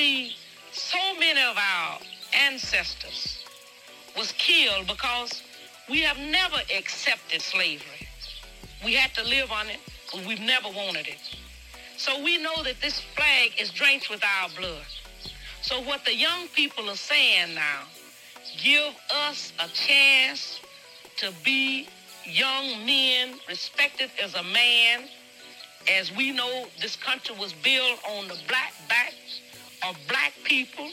see, so many of our ancestors was killed because we have never accepted slavery. We had to live on it, but we've never wanted it. So we know that this flag is drenched with our blood. So what the young people are saying now, give us a chance to be young men, respected as a man, as we know this country was built on the black backs of black people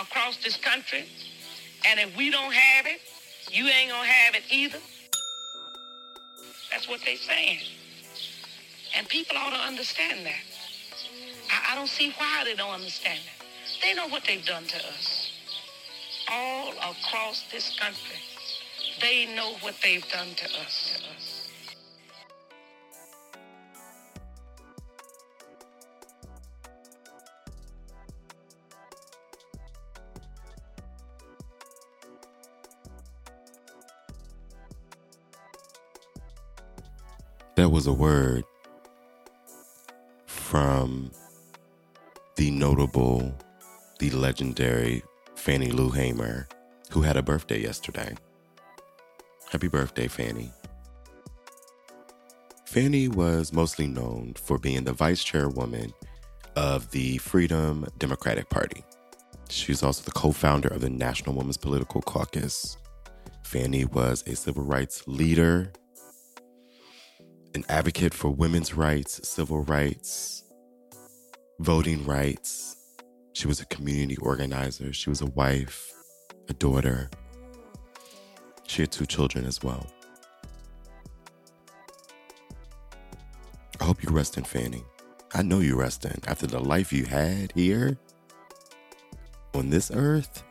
across this country. And if we don't have it, you ain't gonna have it either. That's what they're saying. And people ought to understand that. I, I don't see why they don't understand that. They know what they've done to us. All across this country, they know what they've done to us. That was a word from the notable, the legendary Fannie Lou Hamer, who had a birthday yesterday. Happy birthday, Fannie. Fannie was mostly known for being the vice chairwoman of the Freedom Democratic Party. She was also the co founder of the National Women's Political Caucus. Fannie was a civil rights leader an advocate for women's rights, civil rights, voting rights. She was a community organizer. She was a wife, a daughter. She had two children as well. I hope you rest in Fannie. I know you rest in after the life you had here on this earth.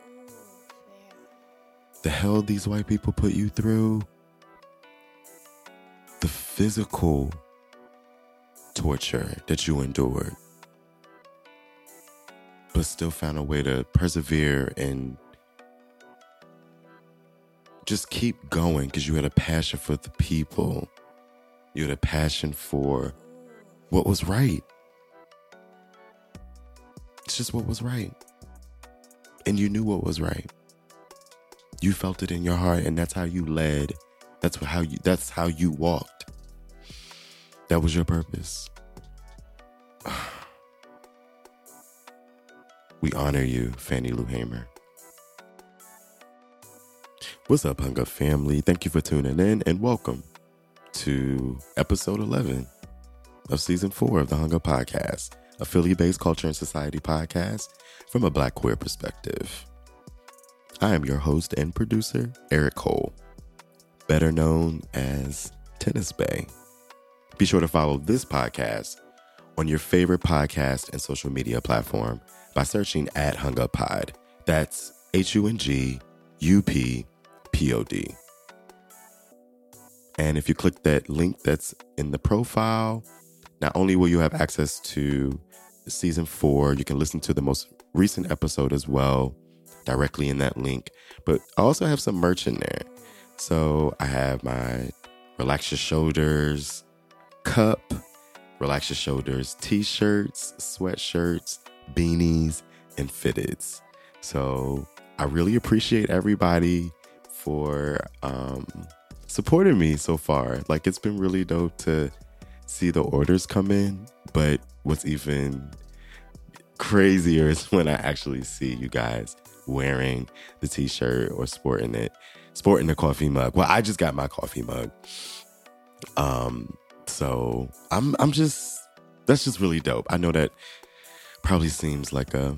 The hell these white people put you through physical torture that you endured, but still found a way to persevere and just keep going because you had a passion for the people. You had a passion for what was right. It's just what was right. And you knew what was right. You felt it in your heart, and that's how you led that's how you that's how you walked. That was your purpose. We honor you, Fannie Lou Hamer. What's up, Hung Up family? Thank you for tuning in and welcome to episode 11 of season four of the Hung Up Podcast, a Philly based culture and society podcast from a black queer perspective. I am your host and producer, Eric Cole better known as Tennis Bay. Be sure to follow this podcast on your favorite podcast and social media platform by searching at Hung Up Pod. That's H U N G U P P O D. And if you click that link that's in the profile, not only will you have access to season four, you can listen to the most recent episode as well directly in that link, but I also have some merch in there. So I have my Relax Your Shoulders cup, Relax Your Shoulders t shirts, sweatshirts, beanies, and fitteds. So I really appreciate everybody for um, supporting me so far. Like it's been really dope to see the orders come in, but what's even crazier is when I actually see you guys wearing the t-shirt or sporting it sporting the coffee mug. Well, I just got my coffee mug. Um, so I'm I'm just that's just really dope. I know that probably seems like a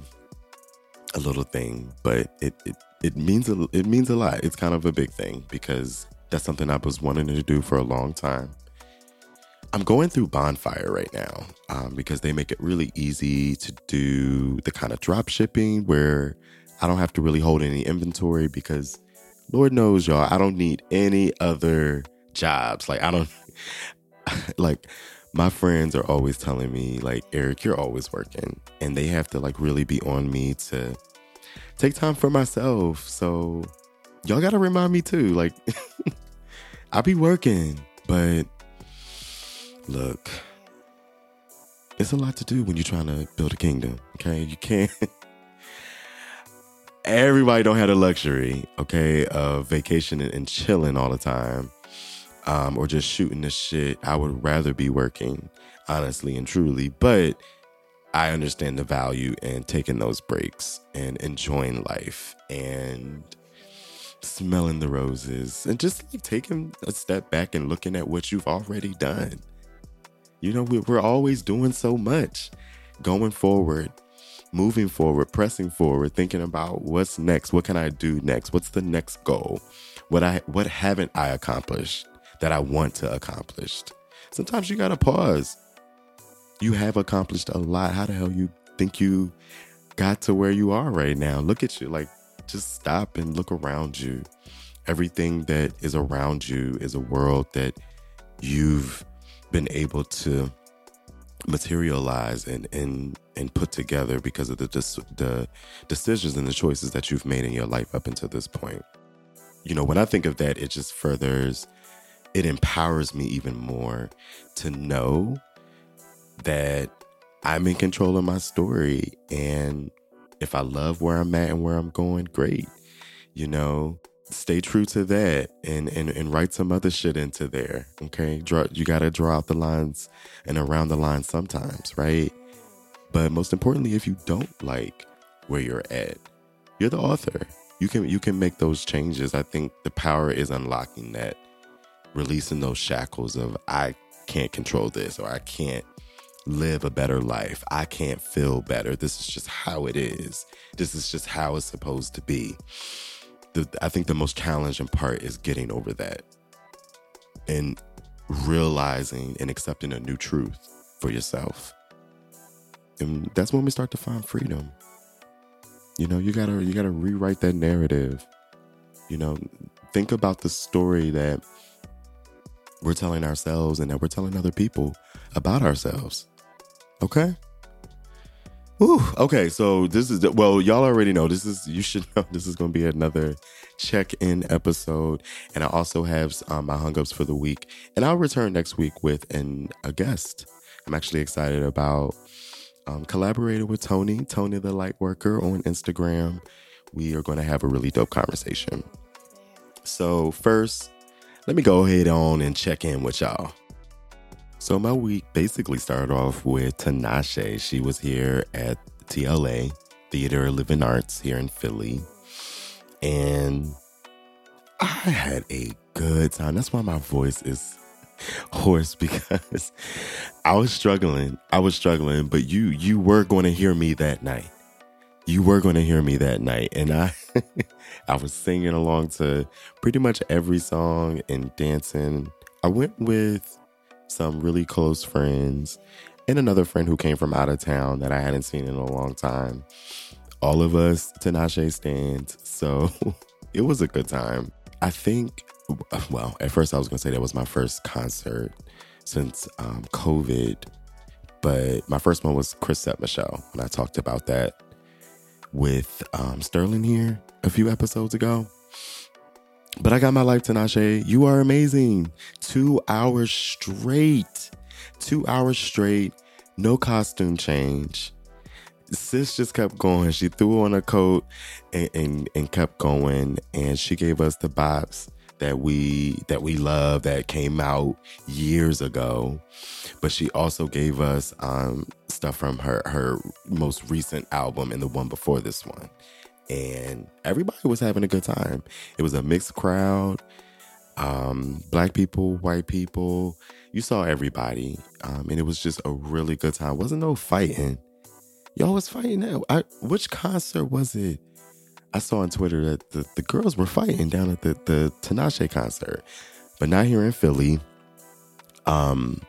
a little thing, but it it it means a it means a lot. It's kind of a big thing because that's something I was wanting to do for a long time. I'm going through Bonfire right now um, because they make it really easy to do the kind of drop shipping where I don't have to really hold any inventory because Lord knows, y'all, I don't need any other jobs. Like, I don't, like, my friends are always telling me, like, Eric, you're always working. And they have to, like, really be on me to take time for myself. So, y'all got to remind me too. Like, I'll be working, but look, it's a lot to do when you're trying to build a kingdom. Okay, you can't. Everybody don't have the luxury, okay, of vacationing and chilling all the time, um, or just shooting the shit. I would rather be working, honestly and truly. But I understand the value in taking those breaks and enjoying life and smelling the roses and just like taking a step back and looking at what you've already done. You know, we're always doing so much going forward, moving forward, pressing forward, thinking about what's next. What can I do next? What's the next goal? What I what haven't I accomplished that I want to accomplish? Sometimes you got to pause. You have accomplished a lot. How the hell you think you got to where you are right now? Look at you. Like just stop and look around you. Everything that is around you is a world that you've been able to materialize and and and put together because of the the decisions and the choices that you've made in your life up until this point. You know, when I think of that, it just furthers it empowers me even more to know that I'm in control of my story and if I love where I'm at and where I'm going, great. You know, stay true to that and, and, and write some other shit into there. Okay. Draw, you got to draw out the lines and around the lines sometimes, right? But most importantly, if you don't like where you're at, you're the author. You can you can make those changes. I think the power is unlocking that, releasing those shackles of I can't control this or I can't live a better life. I can't feel better. This is just how it is. This is just how it's supposed to be. The, I think the most challenging part is getting over that and realizing and accepting a new truth for yourself. And that's when we start to find freedom. You know, you gotta you gotta rewrite that narrative. You know, think about the story that we're telling ourselves and that we're telling other people about ourselves. Okay. Ooh, okay, so this is well, y'all already know this is you should know this is going to be another check-in episode, and I also have um, my hung-ups for the week, and I'll return next week with an a guest. I'm actually excited about um, collaborating with Tony, Tony the Light Worker on Instagram. We are going to have a really dope conversation. So first, let me go ahead on and check in with y'all. So my week basically started off with Tinashe. She was here at TLA, Theater Living Arts here in Philly. And I had a good time. That's why my voice is hoarse because I was struggling. I was struggling, but you you were going to hear me that night. You were going to hear me that night and I I was singing along to pretty much every song and dancing. I went with some really close friends, and another friend who came from out of town that I hadn't seen in a long time. All of us Tinashe stands. So it was a good time. I think, well, at first I was going to say that was my first concert since um, COVID, but my first one was Chrisette Michele, And I talked about that with um, Sterling here a few episodes ago. But I got my life, Tinashe. You are amazing. Two hours straight. Two hours straight. No costume change. Sis just kept going. She threw on a coat and, and, and kept going. And she gave us the bops that we that we love that came out years ago. But she also gave us um, stuff from her her most recent album and the one before this one and everybody was having a good time. It was a mixed crowd. Um, black people, white people, you saw everybody. Um, and it was just a really good time. Wasn't no fighting. Y'all was fighting now. I, which concert was it? I saw on Twitter that the, the girls were fighting down at the, the Tinashe concert, but not here in Philly. Um,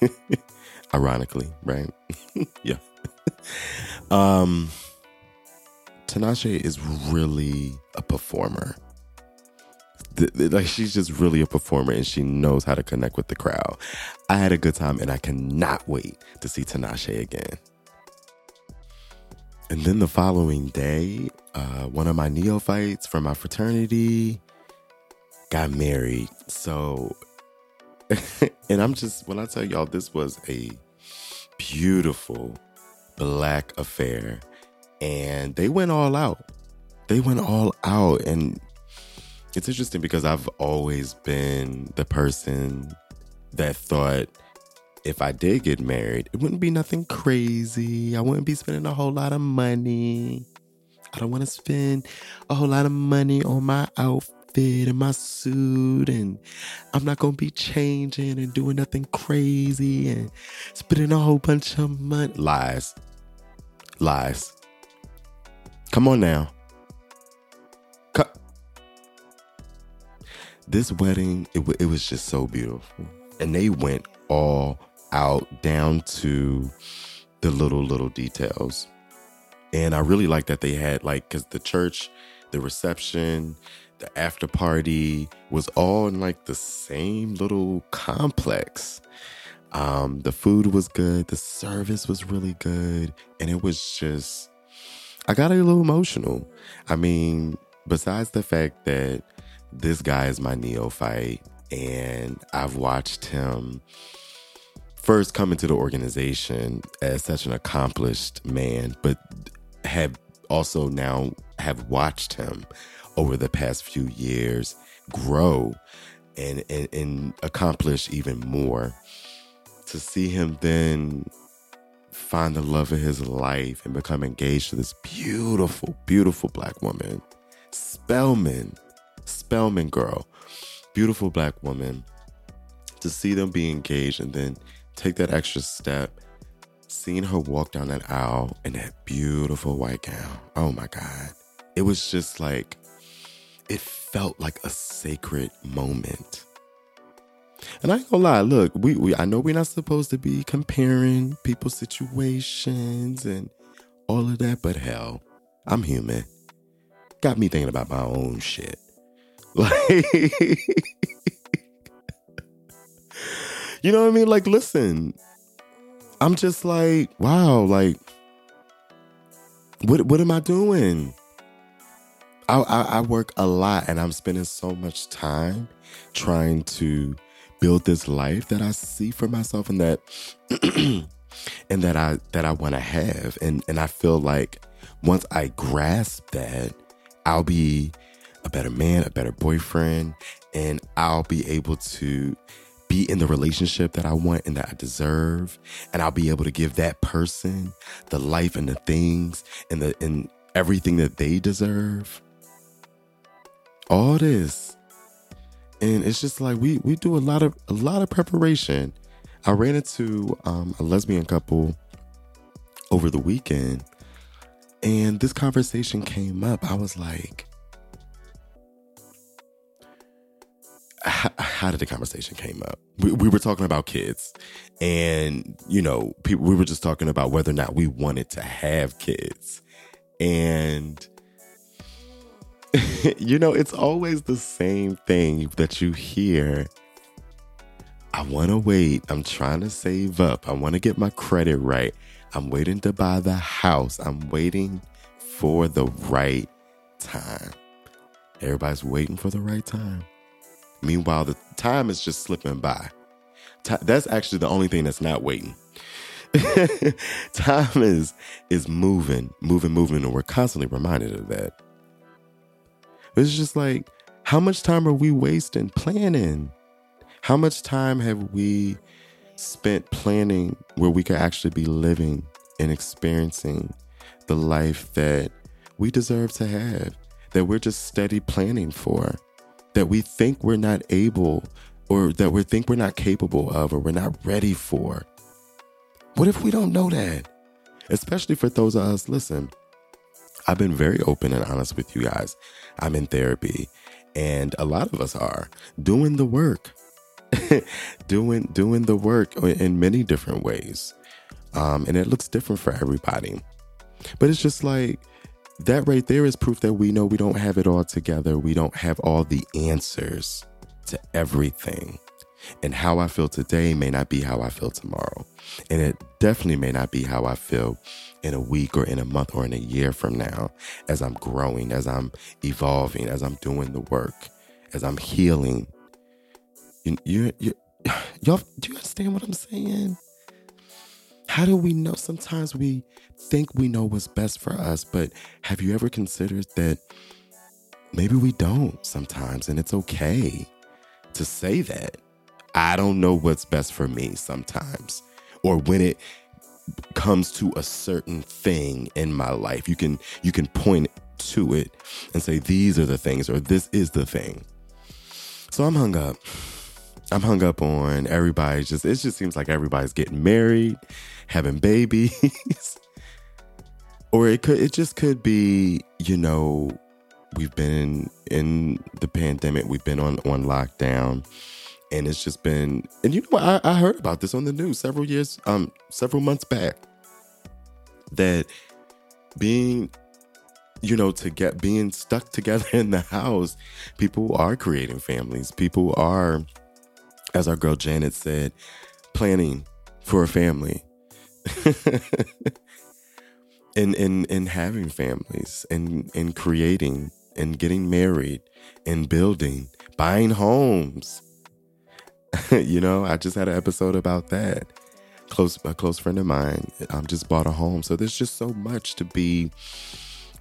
ironically, right? yeah. um, is really a performer. like she's just really a performer and she knows how to connect with the crowd. I had a good time and I cannot wait to see Tinashe again. And then the following day, uh, one of my neophytes from my fraternity got married. So, and I'm just, when I tell y'all, this was a beautiful black affair. And they went all out. They went all out. And it's interesting because I've always been the person that thought if I did get married, it wouldn't be nothing crazy. I wouldn't be spending a whole lot of money. I don't want to spend a whole lot of money on my outfit and my suit, and I'm not gonna be changing and doing nothing crazy and spending a whole bunch of money. Lies, lies. Come on now. This wedding, it, it was just so beautiful, and they went all out down to the little little details. And I really like that they had like cuz the church, the reception, the after party was all in like the same little complex. Um the food was good, the service was really good, and it was just I got a little emotional. I mean, besides the fact that this guy is my neophyte and I've watched him first come into the organization as such an accomplished man, but have also now have watched him over the past few years grow and, and, and accomplish even more. To see him then find the love of his life and become engaged to this beautiful, beautiful black woman, Spelman, Spelman girl, beautiful black woman. To see them be engaged and then take that extra step. Seeing her walk down that aisle in that beautiful white gown. Oh my God. It was just like, it felt like a sacred moment. And I ain't gonna lie, look, we, we I know we're not supposed to be comparing people's situations and all of that, but hell, I'm human. Got me thinking about my own shit. Like You know what I mean? Like, listen, I'm just like, wow, like, what what am I doing? I, I, I work a lot, and I'm spending so much time trying to build this life that I see for myself, and that and that I that I want to have, and and I feel like once I grasp that, I'll be a better man, a better boyfriend, and I'll be able to be in the relationship that I want and that I deserve. And I'll be able to give that person the life and the things and the and everything that they deserve. All this. And it's just like we we do a lot of a lot of preparation. I ran into um, a lesbian couple over the weekend and this conversation came up. I was like, how, did the conversation came up? We, we, were talking about kids, and you know, people. We were just talking about whether or not we wanted to have kids, and you know, it's always the same thing that you hear. I want to wait. I'm trying to save up. I want to get my credit right. I'm waiting to buy the house. I'm waiting for the right time. Everybody's waiting for the right time. Meanwhile, the time is just slipping by. that's actually the only thing that's not waiting. time is is moving, moving, moving, and we're constantly reminded of that. It's just like, how much time are we wasting planning? How much time have we spent planning where we could actually be living and experiencing the life that we deserve to have, that we're just steady planning for? That we think we're not able or that we think we're not capable of or we're not ready for. What if we don't know that? Especially for those of us, listen, I've been very open and honest with you guys. I'm in therapy and a lot of us are doing the work. doing doing the work in many different ways. Um, and it looks different for everybody. But it's just like that right there is proof that we know we don't have it all together. We don't have all the answers to everything. And how I feel today may not be how I feel tomorrow. And it definitely may not be how I feel in a week or in a month or in a year from now as I'm growing, as I'm evolving, as I'm doing the work, as I'm healing. You, you, you, y'all, do you understand what I'm saying? How do we know? Sometimes we think we know what's best for us, but have you ever considered that maybe we don't sometimes, and it's okay to say that? I don't know what's best for me sometimes, or when it comes to a certain thing in my life, you can you can point to it and say these are the things, or this is the thing. So I'm hung up. I'm hung up on everybody. Just it just seems like everybody's getting married, having babies, or it could it just could be you know we've been in, the pandemic, we've been on on lockdown, and it's just been and you know what I, I heard about this on the news several years um several months back that being you know, to get being stuck together in the house, people are creating families. People are as our girl Janet said, planning for a family. and, and, and having families and, and creating and getting married and building, buying homes. you know, I just had an episode about that. Close a close friend of mine um, just bought a home. So there's just so much to be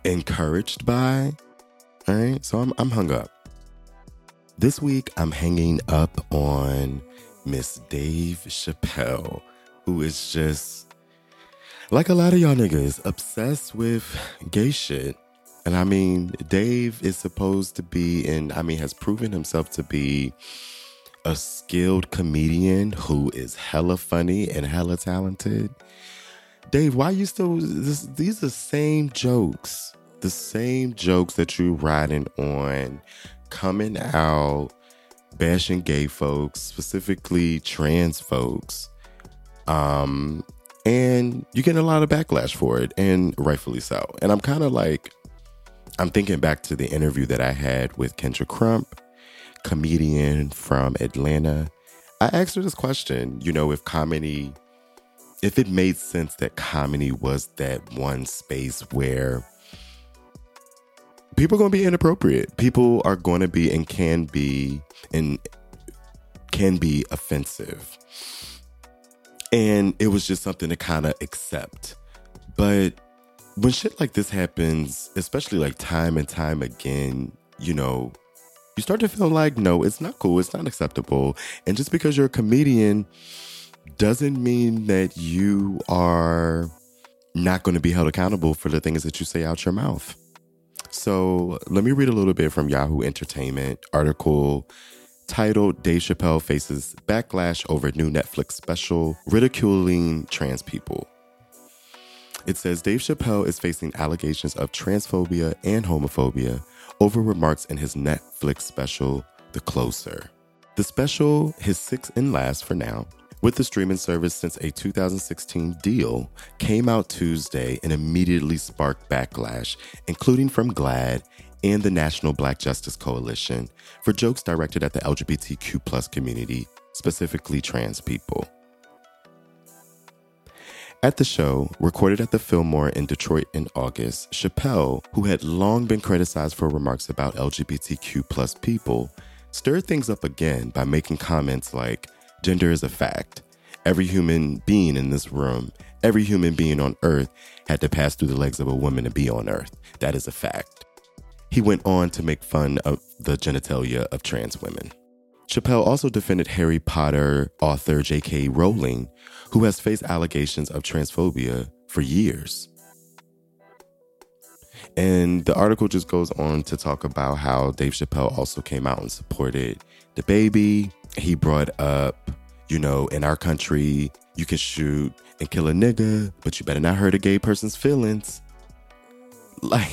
encouraged by. All right. So I'm I'm hung up. This week, I'm hanging up on Miss Dave Chappelle, who is just, like a lot of y'all niggas, obsessed with gay shit. And I mean, Dave is supposed to be, and I mean, has proven himself to be a skilled comedian who is hella funny and hella talented. Dave, why you still, this, these are the same jokes, the same jokes that you riding on coming out bashing gay folks, specifically trans folks. Um, and you get a lot of backlash for it, and rightfully so. And I'm kind of like, I'm thinking back to the interview that I had with Kendra Crump, comedian from Atlanta. I asked her this question, you know, if comedy, if it made sense that comedy was that one space where people are going to be inappropriate. People are going to be and can be and can be offensive. And it was just something to kind of accept. But when shit like this happens, especially like time and time again, you know, you start to feel like, no, it's not cool. It's not acceptable. And just because you're a comedian doesn't mean that you are not going to be held accountable for the things that you say out your mouth. So let me read a little bit from Yahoo Entertainment article titled Dave Chappelle Faces Backlash Over New Netflix Special Ridiculing Trans People. It says Dave Chappelle is facing allegations of transphobia and homophobia over remarks in his Netflix special, The Closer. The special, his sixth and last for now, with the streaming service since a 2016 deal, came out Tuesday and immediately sparked backlash, including from GLAAD and the National Black Justice Coalition, for jokes directed at the LGBTQ plus community, specifically trans people. At the show, recorded at the Fillmore in Detroit in August, Chappelle, who had long been criticized for remarks about LGBTQ plus people, stirred things up again by making comments like, Gender is a fact. Every human being in this room, every human being on earth had to pass through the legs of a woman to be on earth. That is a fact. He went on to make fun of the genitalia of trans women. Chappelle also defended Harry Potter author J.K. Rowling, who has faced allegations of transphobia for years. And the article just goes on to talk about how Dave Chappelle also came out and supported DaBaby. he brought up, you know, in our country, you can shoot and kill a nigga, but you better not hurt a gay person's feelings. Like,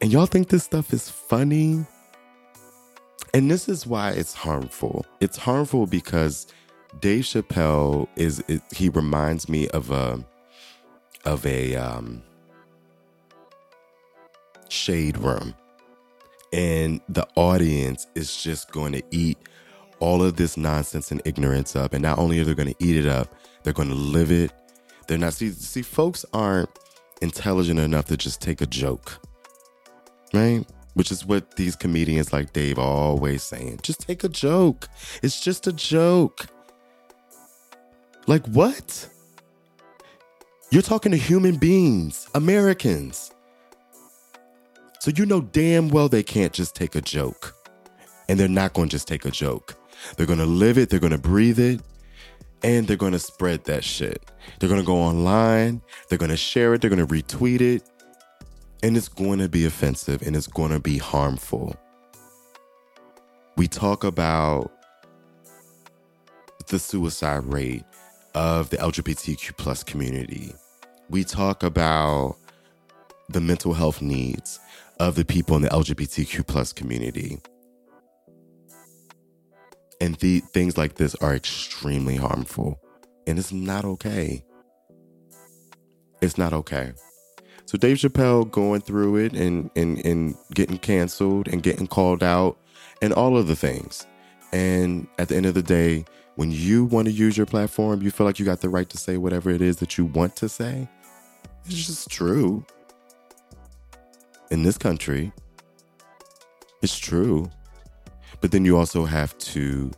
and y'all think this stuff is funny? And this is why it's harmful. It's harmful because Dave Chappelle is, is he reminds me of a of a um, shade room and the audience is just going to eat all of this nonsense and ignorance up. And not only are they going to eat it up, they're going to live it. They're not, see, see, folks aren't intelligent enough to just take a joke, right? Which is what these comedians like Dave always saying. Just take a joke. It's just a joke. Like, what? You're talking to human beings, Americans. So you know damn well they can't just take a joke. And they're not going to just take a joke. They're going to live it, they're going to breathe it, and they're going to spread that shit. They're going to go online, they're going to share it, they're going to retweet it, and it's going to be offensive and it's going to be harmful. We talk about the suicide rate of the LGBTQ plus community. We talk about the mental health needs of the people in the LGBTQ plus community. And the things like this are extremely harmful. And it's not okay. It's not okay. So Dave Chappelle going through it and and and getting canceled and getting called out and all of the things. And at the end of the day, when you want to use your platform, you feel like you got the right to say whatever it is that you want to say. It's just true. In this country, it's true. But then you also have to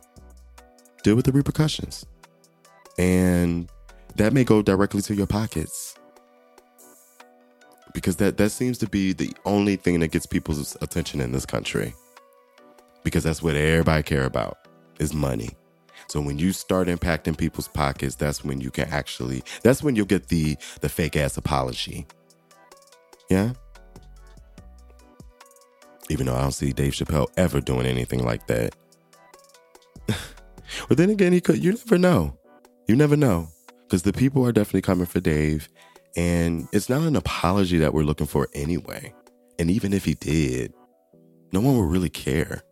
deal with the repercussions. And that may go directly to your pockets. Because that, that seems to be the only thing that gets people's attention in this country. Because that's what everybody care about is money. So when you start impacting people's pockets, that's when you can actually that's when you'll get the the fake ass apology. Yeah? Even though I don't see Dave Chappelle ever doing anything like that. but then again, he could you never know. You never know. Because the people are definitely coming for Dave. And it's not an apology that we're looking for anyway. And even if he did, no one would really care.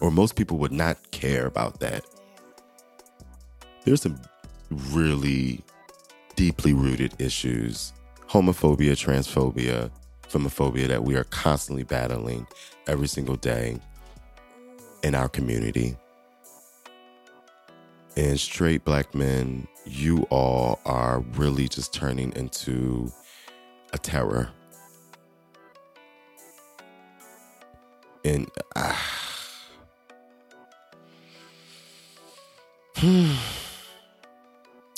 Or most people would not care about that there's some really deeply rooted issues homophobia, transphobia, femmephobia that we are constantly battling every single day in our community. And straight black men, you all are really just turning into a terror. And ah.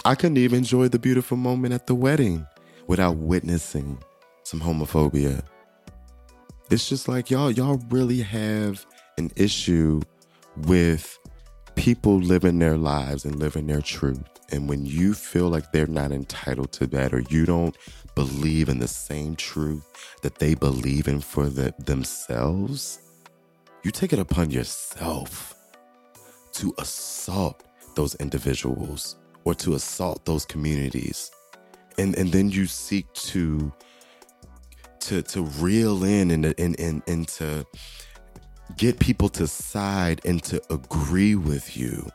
I couldn't even enjoy the beautiful moment at the wedding without witnessing some homophobia. It's just like y'all y'all really have an issue with people living their lives and living their truth. And when you feel like they're not entitled to that or you don't believe in the same truth that they believe in for the, themselves, you take it upon yourself to assault those individuals or to assault those communities. And and then you seek to to to reel in and and and, and to get people to side and to agree with you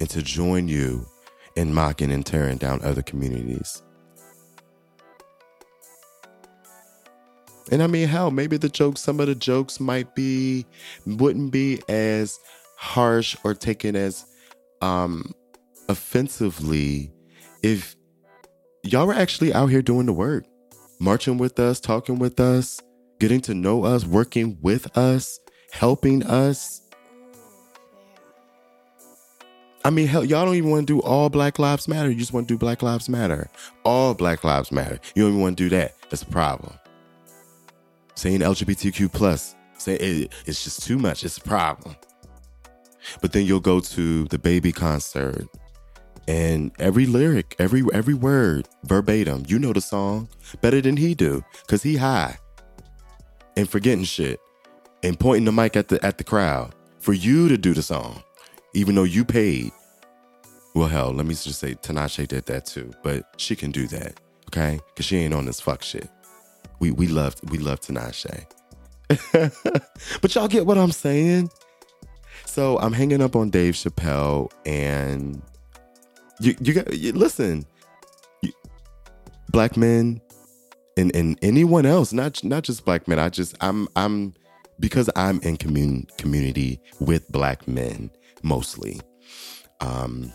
and to join you in mocking and tearing down other communities. And I mean, hell, maybe the jokes, some of the jokes might be, wouldn't be as harsh or taken as um offensively if y'all were actually out here doing the work, marching with us, talking with us, getting to know us, working with us, helping us. I mean, hell, y'all don't even want to do all Black Lives Matter. You just want to do Black Lives Matter. All Black Lives Matter. You don't even want to do that. That's a problem. Saying LGBTQ plus, say it, it's just too much. It's a problem. But then you'll go to the baby concert and every lyric, every every word verbatim. You know the song better than he do cuz he high and forgetting shit and pointing the mic at the at the crowd for you to do the song even though you paid. Well, hell, let me just say Tinashe did that too, but she can do that, okay? Cuz she ain't on this fuck shit. We we love we love Tinashe. but y'all get what I'm saying? So I'm hanging up on Dave Chappelle, and you you got you, listen, you, black men, and and anyone else, not not just black men. I just I'm I'm because I'm in commun- community with black men mostly. Um,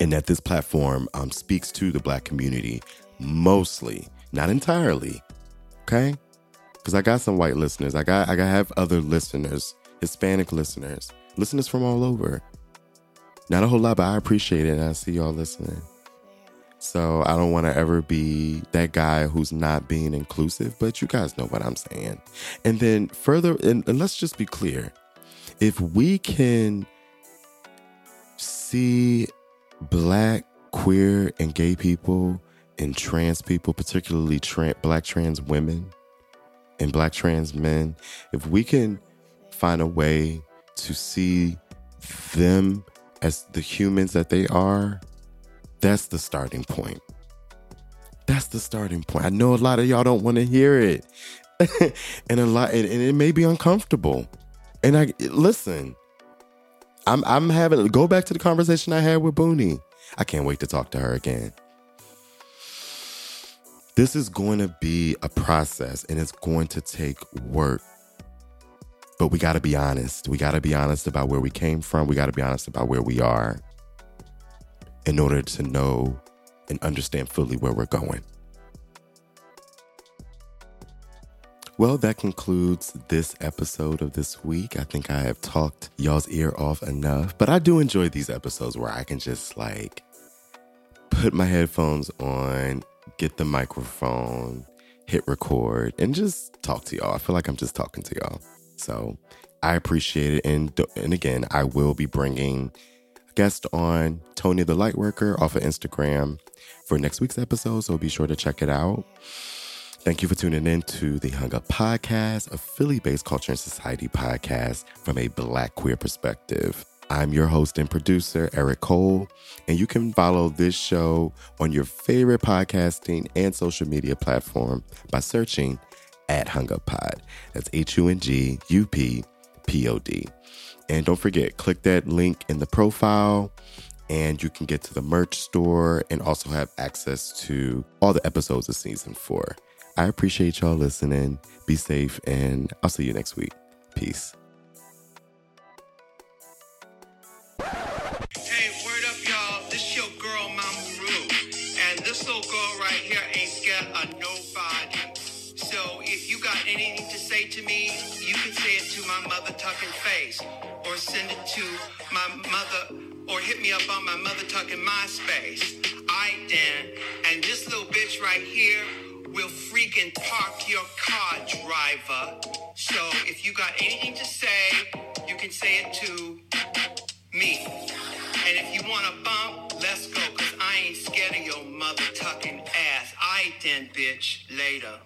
and that this platform um, speaks to the black community mostly, not entirely. Okay, because I got some white listeners. I got I have other listeners, Hispanic listeners listeners from all over. Not a whole lot, but I appreciate it. And I see y'all listening. So I don't want to ever be that guy who's not being inclusive, but you guys know what I'm saying. And then further, and, and let's just be clear if we can see black, queer, and gay people and trans people, particularly black trans women and black trans men, if we can find a way to see them as the humans that they are, that's the starting point. That's the starting point. I know a lot of y'all don't want to hear it. and a lot and, and, it may be uncomfortable. And I listen, I'm I'm having go back to the conversation I had with Booney. I can't wait to talk to her again. This is going to be a process and it's going to take work. But we got to be honest. We got to be honest about where we came from. We got to be honest about where we are in order to know and understand fully where we're going. Well, that concludes this episode of this week. I think I have talked y'all's ear off enough, but I do enjoy these episodes where I can just like put my headphones on, get the microphone, hit record, and just talk to y'all. I feel like I'm just talking to y'all. So I appreciate it. And, and again, I will be bringing a guest on Tony the Lightworker off of Instagram for next week's episode. So be sure to check it out. Thank you for tuning in to the Hung Up Podcast, a Philly based culture and society podcast from a Black queer perspective. I'm your host and producer, Eric Cole, and you can follow this show on your favorite podcasting and social media platform by searching at Hung Up Pod. That's H U N G U P P O D. And don't forget, click that link in the profile and you can get to the merch store and also have access to all the episodes of season four. I appreciate y'all listening. Be safe, and I'll see you next week. Peace. Hey, word up, y'all. This your girl, Mama Ru. And this little girl right here ain't scared of nobody. So if you got anything to say to me, you can say it to my mother tucking face. Or send it to my mother, or hit me up on my mother tucking MySpace. I Dan. And this little bitch right here will freaking park your car, driver. So if you got anything to say, you can say it to me. And if you want to bump, let's go, cause I ain't scared of your mother tucking ass. I ain't then, bitch, later.